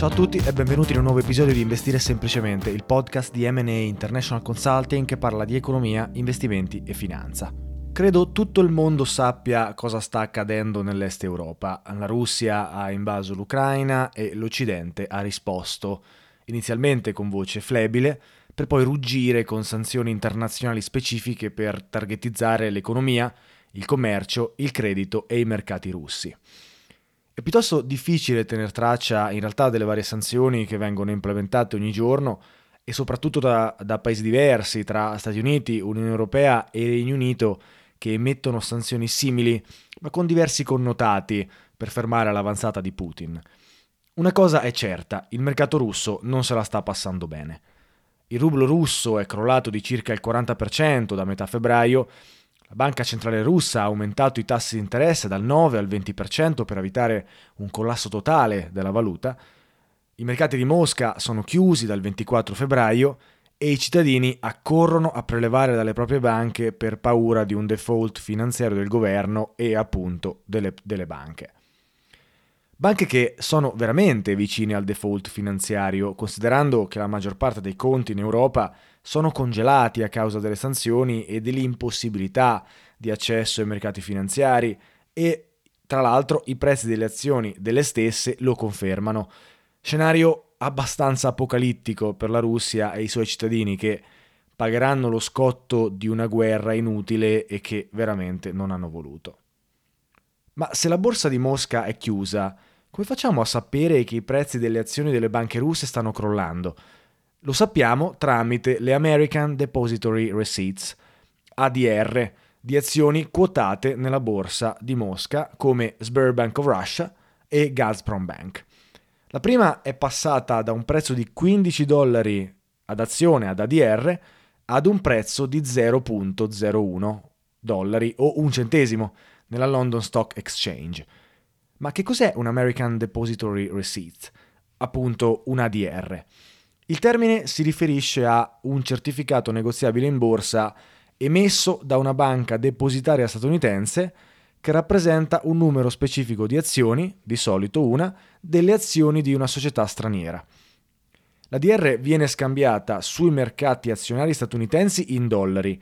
Ciao a tutti e benvenuti in un nuovo episodio di Investire Semplicemente, il podcast di M&A International Consulting che parla di economia, investimenti e finanza. Credo tutto il mondo sappia cosa sta accadendo nell'est Europa. La Russia ha invaso l'Ucraina e l'Occidente ha risposto, inizialmente con voce flebile, per poi ruggire con sanzioni internazionali specifiche per targetizzare l'economia, il commercio, il credito e i mercati russi. È piuttosto difficile tenere traccia in realtà delle varie sanzioni che vengono implementate ogni giorno e soprattutto da, da paesi diversi, tra Stati Uniti, Unione Europea e Regno Unito, che emettono sanzioni simili, ma con diversi connotati per fermare l'avanzata di Putin. Una cosa è certa, il mercato russo non se la sta passando bene. Il rublo russo è crollato di circa il 40% da metà febbraio la Banca Centrale Russa ha aumentato i tassi di interesse dal 9 al 20% per evitare un collasso totale della valuta. I mercati di Mosca sono chiusi dal 24 febbraio e i cittadini accorrono a prelevare dalle proprie banche per paura di un default finanziario del governo e appunto delle, delle banche. Banche che sono veramente vicine al default finanziario, considerando che la maggior parte dei conti in Europa sono congelati a causa delle sanzioni e dell'impossibilità di accesso ai mercati finanziari e tra l'altro i prezzi delle azioni delle stesse lo confermano. Scenario abbastanza apocalittico per la Russia e i suoi cittadini che pagheranno lo scotto di una guerra inutile e che veramente non hanno voluto. Ma se la borsa di Mosca è chiusa, come facciamo a sapere che i prezzi delle azioni delle banche russe stanno crollando? Lo sappiamo tramite le American Depository Receipts, ADR, di azioni quotate nella borsa di Mosca come Sberbank of Russia e Gazprom Bank. La prima è passata da un prezzo di 15 dollari ad azione ad ADR ad un prezzo di 0.01 dollari o un centesimo nella London Stock Exchange. Ma che cos'è un American Depository Receipt? Appunto un ADR. Il termine si riferisce a un certificato negoziabile in borsa emesso da una banca depositaria statunitense che rappresenta un numero specifico di azioni, di solito una, delle azioni di una società straniera. La DR viene scambiata sui mercati azionari statunitensi in dollari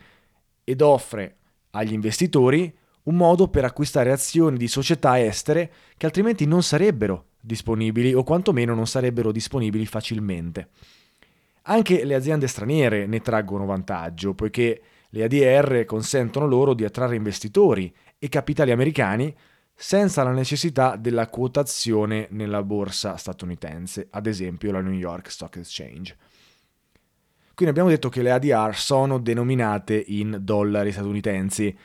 ed offre agli investitori un modo per acquistare azioni di società estere che altrimenti non sarebbero disponibili o quantomeno non sarebbero disponibili facilmente. Anche le aziende straniere ne traggono vantaggio, poiché le ADR consentono loro di attrarre investitori e capitali americani senza la necessità della quotazione nella borsa statunitense, ad esempio la New York Stock Exchange. Quindi abbiamo detto che le ADR sono denominate in dollari statunitensi.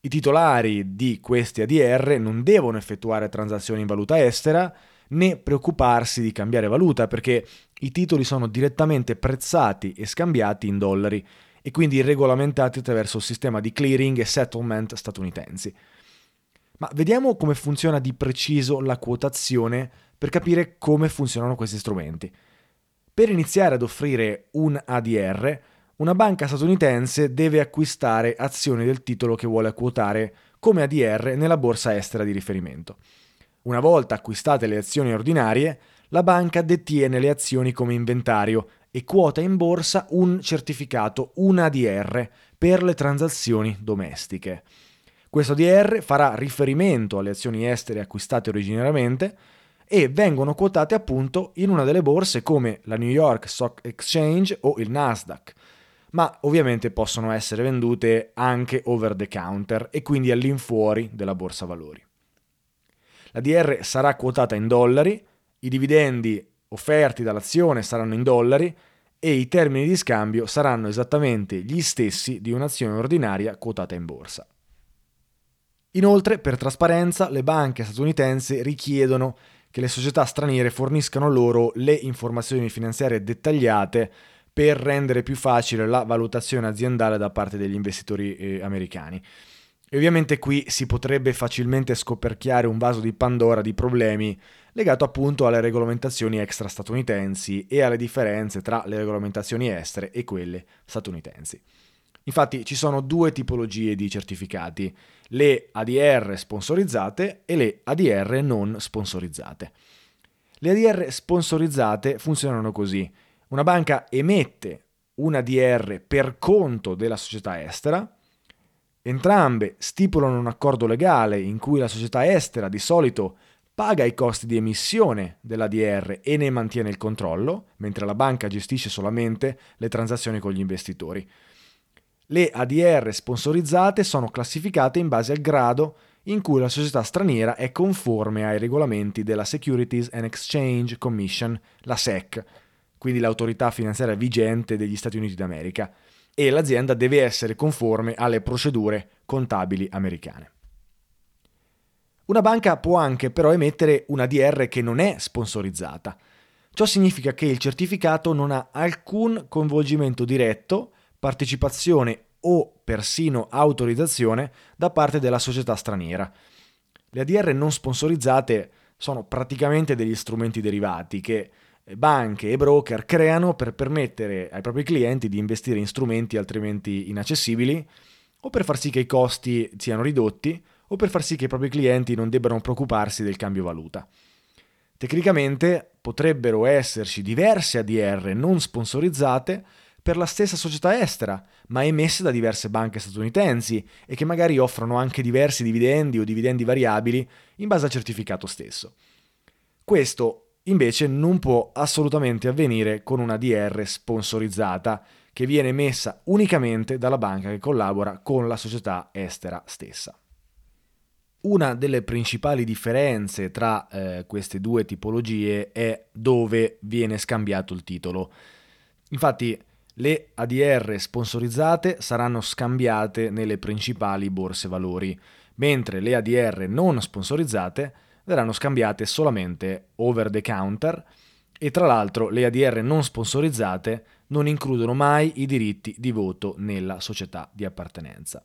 I titolari di questi ADR non devono effettuare transazioni in valuta estera né preoccuparsi di cambiare valuta perché i titoli sono direttamente prezzati e scambiati in dollari e quindi regolamentati attraverso il sistema di clearing e settlement statunitensi. Ma vediamo come funziona di preciso la quotazione per capire come funzionano questi strumenti. Per iniziare ad offrire un ADR, una banca statunitense deve acquistare azioni del titolo che vuole quotare come ADR nella borsa estera di riferimento. Una volta acquistate le azioni ordinarie, la banca detiene le azioni come inventario e quota in borsa un certificato, un ADR, per le transazioni domestiche. Questo DR farà riferimento alle azioni estere acquistate originariamente e vengono quotate appunto in una delle borse come la New York Stock Exchange o il Nasdaq, ma ovviamente possono essere vendute anche over the counter e quindi all'infuori della borsa valori. La DR sarà quotata in dollari, i dividendi offerti dall'azione saranno in dollari e i termini di scambio saranno esattamente gli stessi di un'azione ordinaria quotata in borsa. Inoltre, per trasparenza, le banche statunitensi richiedono che le società straniere forniscano loro le informazioni finanziarie dettagliate per rendere più facile la valutazione aziendale da parte degli investitori eh, americani. E ovviamente qui si potrebbe facilmente scoperchiare un vaso di Pandora di problemi legato appunto alle regolamentazioni extra statunitensi e alle differenze tra le regolamentazioni estere e quelle statunitensi. Infatti ci sono due tipologie di certificati, le ADR sponsorizzate e le ADR non sponsorizzate. Le ADR sponsorizzate funzionano così. Una banca emette un ADR per conto della società estera, entrambe stipulano un accordo legale in cui la società estera di solito paga i costi di emissione dell'ADR e ne mantiene il controllo, mentre la banca gestisce solamente le transazioni con gli investitori. Le ADR sponsorizzate sono classificate in base al grado in cui la società straniera è conforme ai regolamenti della Securities and Exchange Commission, la SEC, quindi l'autorità finanziaria vigente degli Stati Uniti d'America, e l'azienda deve essere conforme alle procedure contabili americane. Una banca può anche però emettere una DR che non è sponsorizzata. Ciò significa che il certificato non ha alcun coinvolgimento diretto partecipazione o persino autorizzazione da parte della società straniera. Le ADR non sponsorizzate sono praticamente degli strumenti derivati che banche e broker creano per permettere ai propri clienti di investire in strumenti altrimenti inaccessibili o per far sì che i costi siano ridotti o per far sì che i propri clienti non debbano preoccuparsi del cambio valuta. Tecnicamente potrebbero esserci diverse ADR non sponsorizzate per la stessa società estera, ma emesse da diverse banche statunitensi e che magari offrono anche diversi dividendi o dividendi variabili in base al certificato stesso. Questo invece non può assolutamente avvenire con una DR sponsorizzata che viene emessa unicamente dalla banca che collabora con la società estera stessa. Una delle principali differenze tra eh, queste due tipologie è dove viene scambiato il titolo. Infatti le ADR sponsorizzate saranno scambiate nelle principali borse valori, mentre le ADR non sponsorizzate verranno scambiate solamente over the counter e tra l'altro le ADR non sponsorizzate non includono mai i diritti di voto nella società di appartenenza.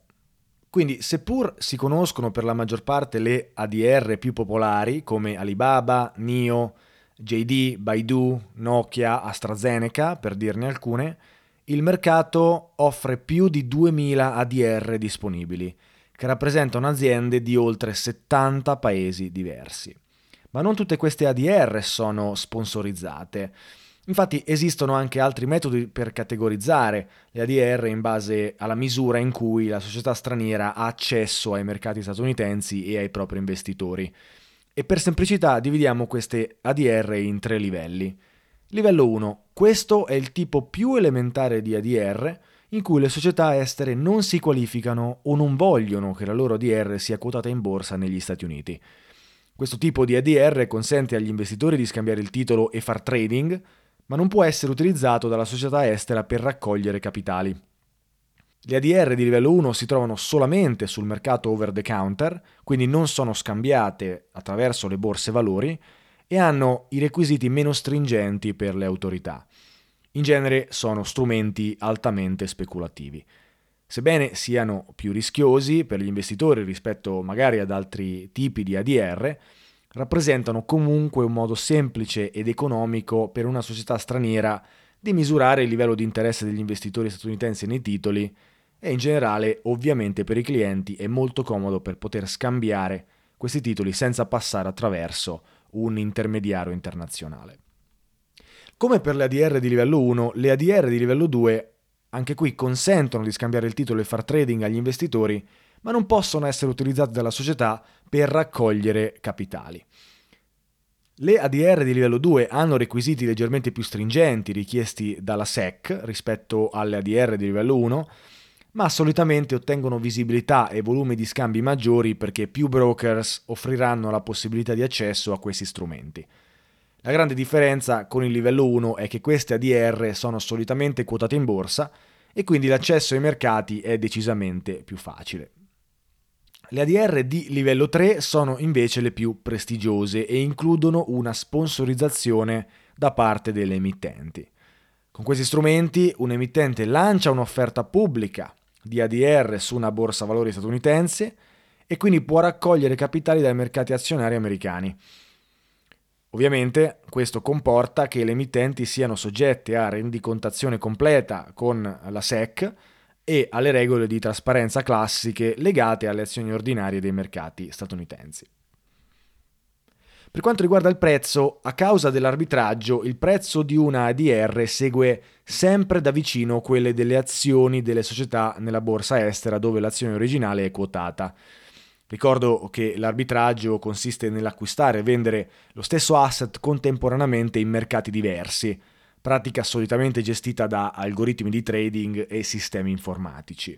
Quindi, seppur si conoscono per la maggior parte le ADR più popolari come Alibaba, NIO, JD, Baidu, Nokia, AstraZeneca, per dirne alcune, il mercato offre più di 2000 ADR disponibili, che rappresentano aziende di oltre 70 paesi diversi. Ma non tutte queste ADR sono sponsorizzate. Infatti esistono anche altri metodi per categorizzare le ADR in base alla misura in cui la società straniera ha accesso ai mercati statunitensi e ai propri investitori. E per semplicità dividiamo queste ADR in tre livelli. Livello 1. Questo è il tipo più elementare di ADR in cui le società estere non si qualificano o non vogliono che la loro ADR sia quotata in borsa negli Stati Uniti. Questo tipo di ADR consente agli investitori di scambiare il titolo e far trading, ma non può essere utilizzato dalla società estera per raccogliere capitali. Le ADR di livello 1 si trovano solamente sul mercato over the counter, quindi non sono scambiate attraverso le borse valori e hanno i requisiti meno stringenti per le autorità. In genere sono strumenti altamente speculativi. Sebbene siano più rischiosi per gli investitori rispetto magari ad altri tipi di ADR, rappresentano comunque un modo semplice ed economico per una società straniera di misurare il livello di interesse degli investitori statunitensi nei titoli e in generale ovviamente per i clienti è molto comodo per poter scambiare questi titoli senza passare attraverso un intermediario internazionale. Come per le ADR di livello 1, le ADR di livello 2 anche qui consentono di scambiare il titolo e far trading agli investitori, ma non possono essere utilizzate dalla società per raccogliere capitali. Le ADR di livello 2 hanno requisiti leggermente più stringenti richiesti dalla SEC rispetto alle ADR di livello 1 ma solitamente ottengono visibilità e volumi di scambi maggiori perché più brokers offriranno la possibilità di accesso a questi strumenti. La grande differenza con il livello 1 è che queste ADR sono solitamente quotate in borsa e quindi l'accesso ai mercati è decisamente più facile. Le ADR di livello 3 sono invece le più prestigiose e includono una sponsorizzazione da parte delle emittenti. Con questi strumenti un emittente lancia un'offerta pubblica di ADR su una borsa valori statunitense e quindi può raccogliere capitali dai mercati azionari americani. Ovviamente questo comporta che le emittenti siano soggette a rendicontazione completa con la SEC e alle regole di trasparenza classiche legate alle azioni ordinarie dei mercati statunitensi. Per quanto riguarda il prezzo, a causa dell'arbitraggio, il prezzo di una ADR segue sempre da vicino quelle delle azioni delle società nella borsa estera dove l'azione originale è quotata. Ricordo che l'arbitraggio consiste nell'acquistare e vendere lo stesso asset contemporaneamente in mercati diversi, pratica solitamente gestita da algoritmi di trading e sistemi informatici.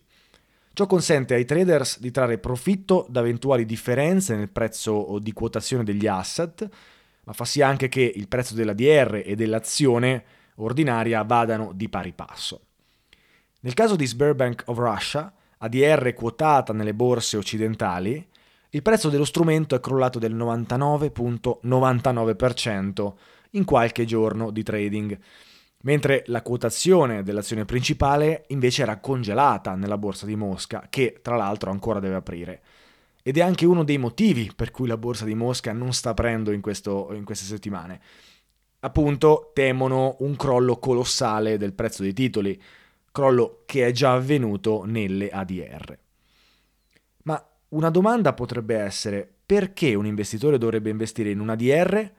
Ciò consente ai traders di trarre profitto da eventuali differenze nel prezzo di quotazione degli asset, ma fa sì anche che il prezzo della DR e dell'azione ordinaria vadano di pari passo. Nel caso di Sberbank of Russia, ADR quotata nelle borse occidentali, il prezzo dello strumento è crollato del 99.99% in qualche giorno di trading, mentre la quotazione dell'azione principale invece era congelata nella borsa di Mosca, che tra l'altro ancora deve aprire. Ed è anche uno dei motivi per cui la borsa di Mosca non sta aprendo in, questo, in queste settimane. Appunto, temono un crollo colossale del prezzo dei titoli, crollo che è già avvenuto nelle ADR. Ma una domanda potrebbe essere perché un investitore dovrebbe investire in un ADR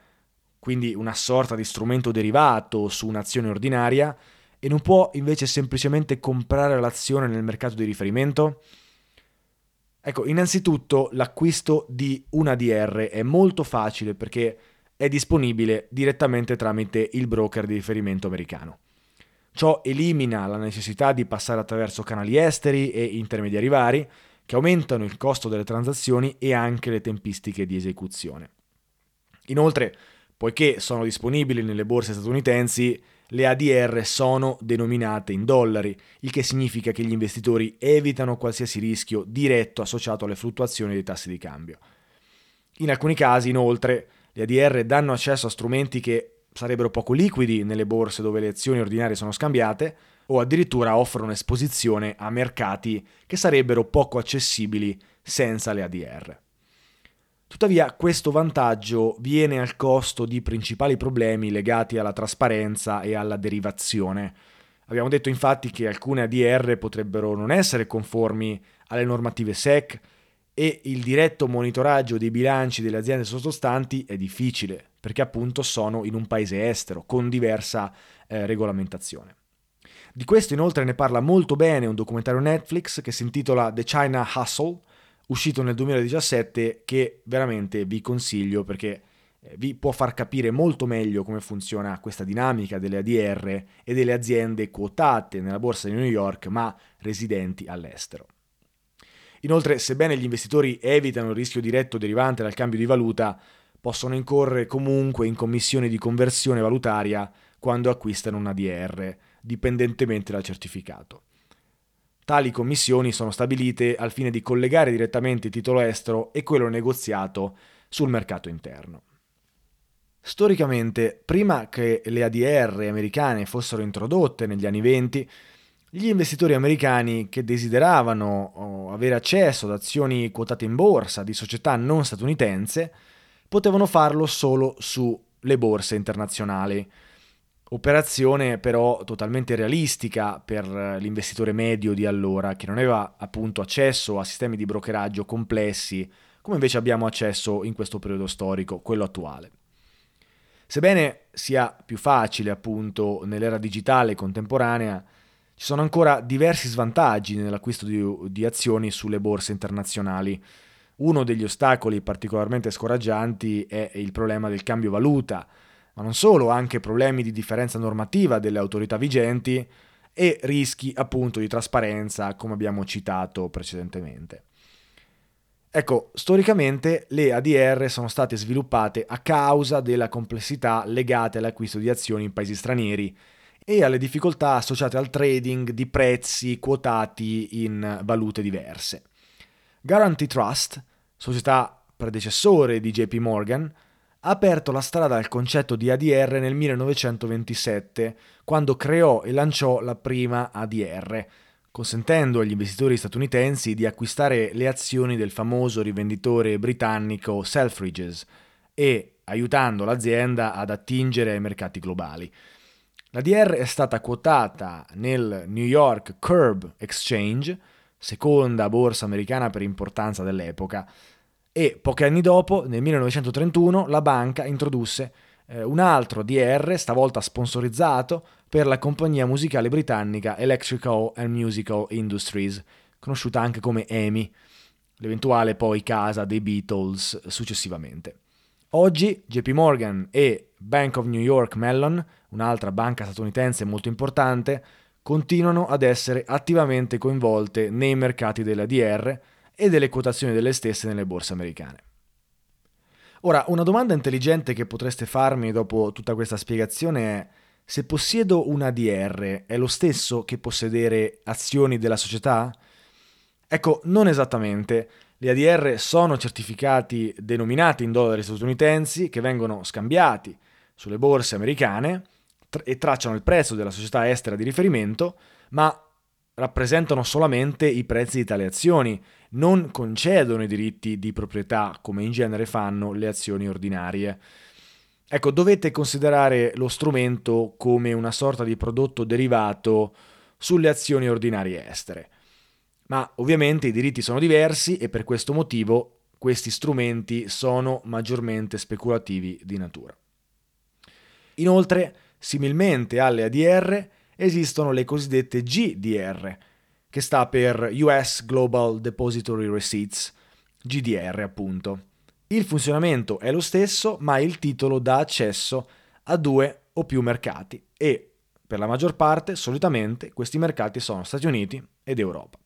quindi una sorta di strumento derivato su un'azione ordinaria, e non può invece semplicemente comprare l'azione nel mercato di riferimento? Ecco, innanzitutto l'acquisto di un ADR è molto facile perché è disponibile direttamente tramite il broker di riferimento americano. Ciò elimina la necessità di passare attraverso canali esteri e intermediari vari che aumentano il costo delle transazioni e anche le tempistiche di esecuzione. Inoltre, Poiché sono disponibili nelle borse statunitensi, le ADR sono denominate in dollari, il che significa che gli investitori evitano qualsiasi rischio diretto associato alle fluttuazioni dei tassi di cambio. In alcuni casi, inoltre, le ADR danno accesso a strumenti che sarebbero poco liquidi nelle borse dove le azioni ordinarie sono scambiate, o addirittura offrono esposizione a mercati che sarebbero poco accessibili senza le ADR. Tuttavia questo vantaggio viene al costo di principali problemi legati alla trasparenza e alla derivazione. Abbiamo detto infatti che alcune ADR potrebbero non essere conformi alle normative SEC e il diretto monitoraggio dei bilanci delle aziende sottostanti è difficile perché appunto sono in un paese estero con diversa eh, regolamentazione. Di questo inoltre ne parla molto bene un documentario Netflix che si intitola The China Hustle uscito nel 2017 che veramente vi consiglio perché eh, vi può far capire molto meglio come funziona questa dinamica delle ADR e delle aziende quotate nella borsa di New York ma residenti all'estero. Inoltre, sebbene gli investitori evitano il rischio diretto derivante dal cambio di valuta, possono incorrere comunque in commissioni di conversione valutaria quando acquistano un ADR, dipendentemente dal certificato. Tali commissioni sono stabilite al fine di collegare direttamente il titolo estero e quello negoziato sul mercato interno. Storicamente, prima che le ADR americane fossero introdotte negli anni 20, gli investitori americani che desideravano oh, avere accesso ad azioni quotate in borsa di società non statunitense potevano farlo solo sulle borse internazionali. Operazione però totalmente realistica per l'investitore medio di allora, che non aveva appunto accesso a sistemi di brokeraggio complessi come invece abbiamo accesso in questo periodo storico, quello attuale. Sebbene sia più facile appunto nell'era digitale contemporanea, ci sono ancora diversi svantaggi nell'acquisto di, di azioni sulle borse internazionali. Uno degli ostacoli particolarmente scoraggianti è il problema del cambio valuta, ma non solo, anche problemi di differenza normativa delle autorità vigenti e rischi appunto di trasparenza, come abbiamo citato precedentemente. Ecco, storicamente le ADR sono state sviluppate a causa della complessità legate all'acquisto di azioni in paesi stranieri e alle difficoltà associate al trading di prezzi quotati in valute diverse. Guarantee Trust, società predecessore di JP Morgan, ha aperto la strada al concetto di ADR nel 1927, quando creò e lanciò la prima ADR, consentendo agli investitori statunitensi di acquistare le azioni del famoso rivenditore britannico Selfridges e aiutando l'azienda ad attingere ai mercati globali. La DR è stata quotata nel New York Curb Exchange, seconda borsa americana per importanza dell'epoca, e pochi anni dopo, nel 1931, la banca introdusse eh, un altro DR, stavolta sponsorizzato, per la compagnia musicale britannica Electrical and Musical Industries, conosciuta anche come EMI, l'eventuale poi casa dei Beatles successivamente. Oggi JP Morgan e Bank of New York Mellon, un'altra banca statunitense molto importante, continuano ad essere attivamente coinvolte nei mercati della DR e delle quotazioni delle stesse nelle borse americane. Ora, una domanda intelligente che potreste farmi dopo tutta questa spiegazione è se possiedo un ADR è lo stesso che possedere azioni della società? Ecco, non esattamente. Le ADR sono certificati denominati in dollari statunitensi che vengono scambiati sulle borse americane e tracciano il prezzo della società estera di riferimento, ma rappresentano solamente i prezzi di tali azioni, non concedono i diritti di proprietà come in genere fanno le azioni ordinarie. Ecco, dovete considerare lo strumento come una sorta di prodotto derivato sulle azioni ordinarie estere. Ma ovviamente i diritti sono diversi e per questo motivo questi strumenti sono maggiormente speculativi di natura. Inoltre, similmente alle ADR, esistono le cosiddette GDR, che sta per US Global Depository Receipts, GDR appunto. Il funzionamento è lo stesso, ma il titolo dà accesso a due o più mercati e, per la maggior parte, solitamente questi mercati sono Stati Uniti ed Europa.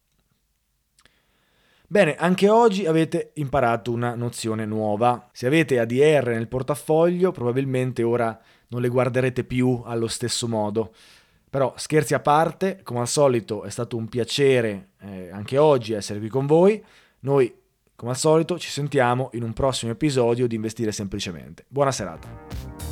Bene, anche oggi avete imparato una nozione nuova. Se avete ADR nel portafoglio, probabilmente ora non le guarderete più allo stesso modo. Però scherzi a parte, come al solito è stato un piacere eh, anche oggi essere qui con voi. Noi, come al solito, ci sentiamo in un prossimo episodio di Investire Semplicemente. Buona serata.